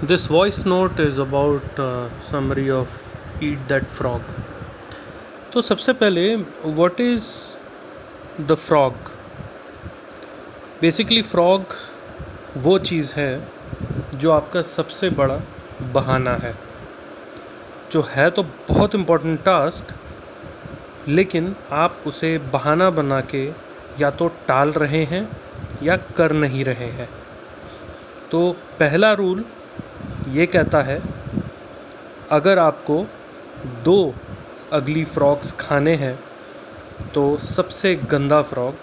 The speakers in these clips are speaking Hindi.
This voice note is about uh, summary of Eat That Frog. तो सबसे पहले what is the frog basically frog वो चीज़ है जो आपका सबसे बड़ा बहाना है। जो है तो बहुत इम्पोर्टेंट टास्क लेकिन आप उसे बहाना बना के या तो टाल रहे हैं या कर नहीं रहे हैं। तो पहला रूल ये कहता है, अगर आपको दो अगली फ्रॉक्स खाने हैं तो सबसे गंदा फ़्रॉक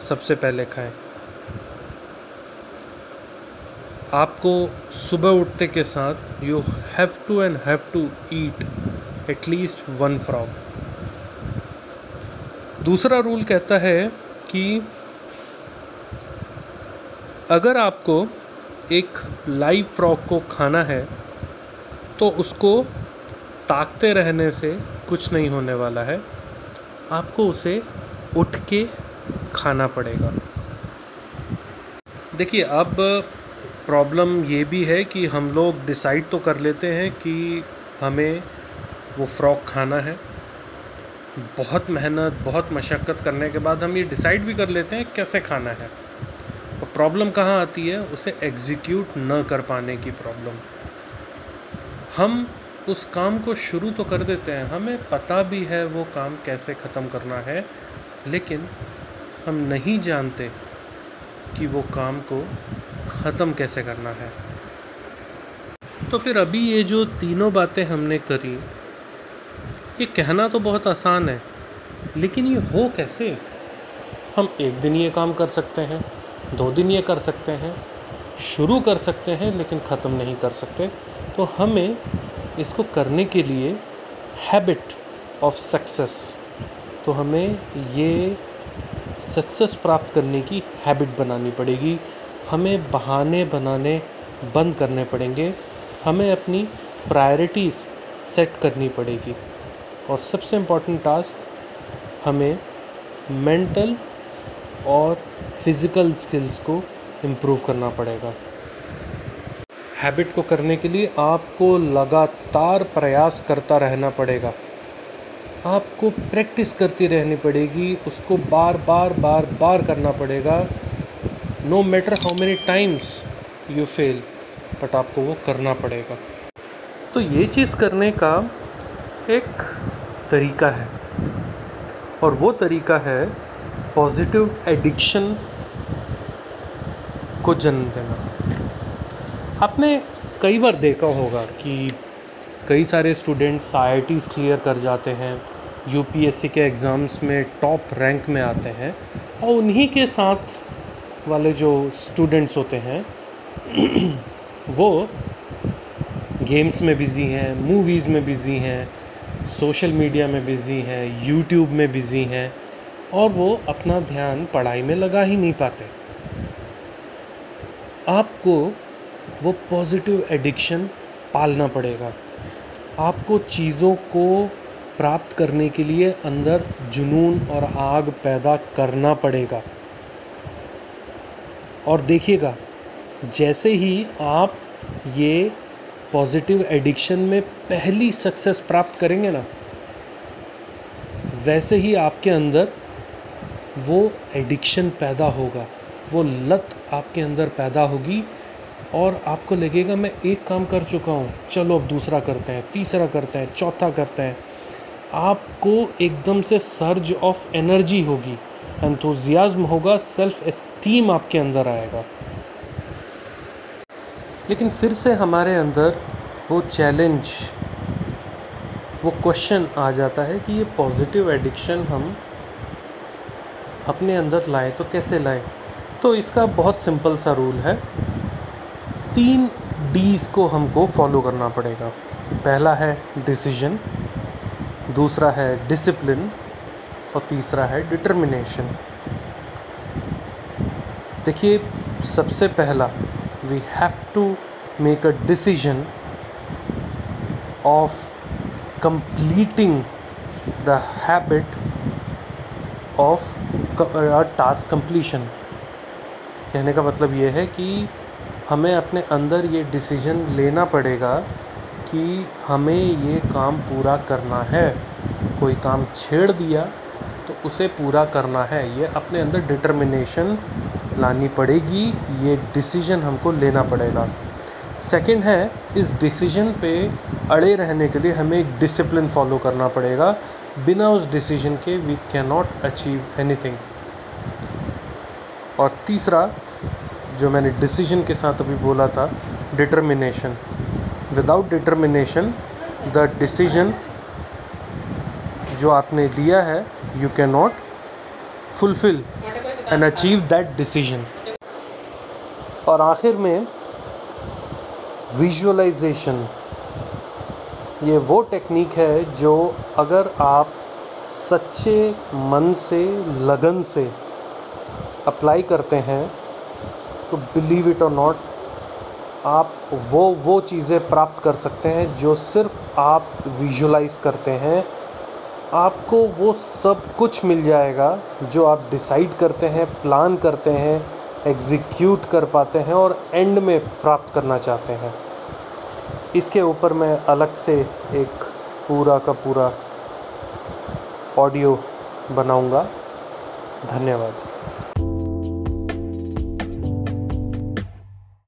सबसे पहले खाएँ। आपको सुबह उठते के साथ you have to and have to eat at least one frog दूसरा रूल कहता है कि अगर आपको एक लाइव फ्रॉग को खाना है तो उसको ताकते रहने से कुछ नहीं होने वाला है। आपको उसे उठ के खाना पड़ेगा। देखिए, अब प्रॉब्लम ये भी है कि हम लोग डिसाइड तो कर लेते हैं कि हमें वो फ्रॉक खाना है। बहुत मेहनत, बहुत मशक्क़त करने के बाद हम ये डिसाइड भी कर लेते हैं कैसे खाना है। प्रॉब्लम कहाँ आती है? उसे एग्जीक्यूट न कर पाने की प्रॉब्लम। हम उस काम को शुरू तो कर देते हैं। हमें पता भी है वो काम कैसे ख़त्म करना है, लेकिन हम नहीं जानते कि वो काम को ख़त्म कैसे करना है। तो फिर अभी ये जो तीनों बातें हमने करी, ये कहना तो बहुत आसान है, लेकिन ये हो कैसे? हम एक दिन ये काम कर सकते हैं। दो दिन ये कर सकते हैं, शुरू कर सकते हैं, लेकिन ख़त्म नहीं कर सकते। तो हमें इसको करने के लिए हैबिट ऑफ़ सक्सेस तो हमें ये सक्सेस प्राप्त करने की हैबिट बनानी पड़ेगी। हमें बहाने बनाने बंद करने पड़ेंगे। हमें अपनी प्रायोरिटीज़ सेट करनी पड़ेगी। और सबसे इंपॉर्टेंट टास्क हमें मेंटल और फ़िज़िकल स्किल्स को इम्प्रूव करना पड़ेगा। हैबिट को करने के लिए आपको लगातार प्रयास करता रहना पड़ेगा। आपको प्रैक्टिस करती रहनी पड़ेगी, उसको बार बार बार बार करना पड़ेगा। No matter how many times you fail but आपको वो करना पड़ेगा। तो ये चीज़ करने का एक तरीका है। और वो तरीका है पॉजिटिव एडिक्शन को जन्म देना। आपने कई बार देखा होगा कि कई सारे स्टूडेंट्स आई क्लियर कर जाते हैं यूपीएससी के एग्ज़ाम्स में टॉप रैंक में आते हैं और उन्हीं के साथ वाले जो स्टूडेंट्स होते हैं, वो गेम्स में बिज़ी हैं मूवीज़ में बिज़ी हैं सोशल मीडिया में बिज़ी हैं यूट्यूब में बिज़ी हैं। और वो अपना ध्यान पढ़ाई में लगा ही नहीं पाते। आपको वो पॉजिटिव एडिक्शन पालना पड़ेगा। आपको चीज़ों को प्राप्त करने के लिए अंदर जुनून और आग पैदा करना पड़ेगा। और देखिएगा, जैसे ही आप ये पॉजिटिव एडिक्शन में पहली सक्सेस प्राप्त करेंगे ना, वैसे ही आपके अंदर वो एडिक्शन पैदा होगा, वो लत आपके अंदर पैदा होगी और आपको लगेगा, मैं एक काम कर चुका हूँ, चलो अब दूसरा करते हैं, तीसरा करते हैं, चौथा करते हैं। आपको एकदम से सर्ज ऑफ़ एनर्जी होगी एंथुजियाज़म होगा सेल्फ एस्टीम आपके अंदर आएगा। लेकिन फिर से हमारे अंदर वो चैलेंज वो क्वेश्चन आ जाता है कि ये पॉजिटिव एडिक्शन हम अपने अंदर लाएँ तो कैसे लाएँ? तो इसका बहुत सिंपल सा रूल है। तीन डीज को हमको फॉलो करना पड़ेगा। पहला है डिसीज़न दूसरा है डिसिप्लिन और तीसरा है डिटर्मिनेशन देखिए, सबसे पहला we have to make a decision of completing the habit of task completion कहने का मतलब ये है कि हमें अपने अंदर ये डिसीज़न लेना पड़ेगा कि हमें ये काम पूरा करना है। कोई काम छेड़ दिया तो उसे पूरा करना है। ये अपने अंदर डिटर्मिनेशन लानी पड़ेगी, ये डिसीज़न हमको लेना पड़ेगा। सेकंड है, इस डिसीज़न पे अड़े रहने के लिए हमें एक डिसिप्लिन फॉलो करना पड़ेगा। बिना उस डिसीज़न के we can not achieve anything और तीसरा, जो मैंने डिसीज़न के साथ अभी बोला था determination without determination the decision जो आपने लिया है you can not fulfil and achieve that decision और आखिर में विजुअलाइजेशन ये वो टेक्निक है जो अगर आप सच्चे मन से, लगन से अप्लाई करते हैं तो बिलीव इट और नॉट आप वो वो चीज़ें प्राप्त कर सकते हैं जो सिर्फ़ आप विजुलाइज करते हैं। आपको वो सब कुछ मिल जाएगा जो आप डिसाइड करते हैं प्लान करते हैं एग्जीक्यूट कर पाते हैं और एंड में प्राप्त करना चाहते हैं। इसके ऊपर मैं अलग से एक पूरा का पूरा ऑडियो बनाऊँगा। धन्यवाद।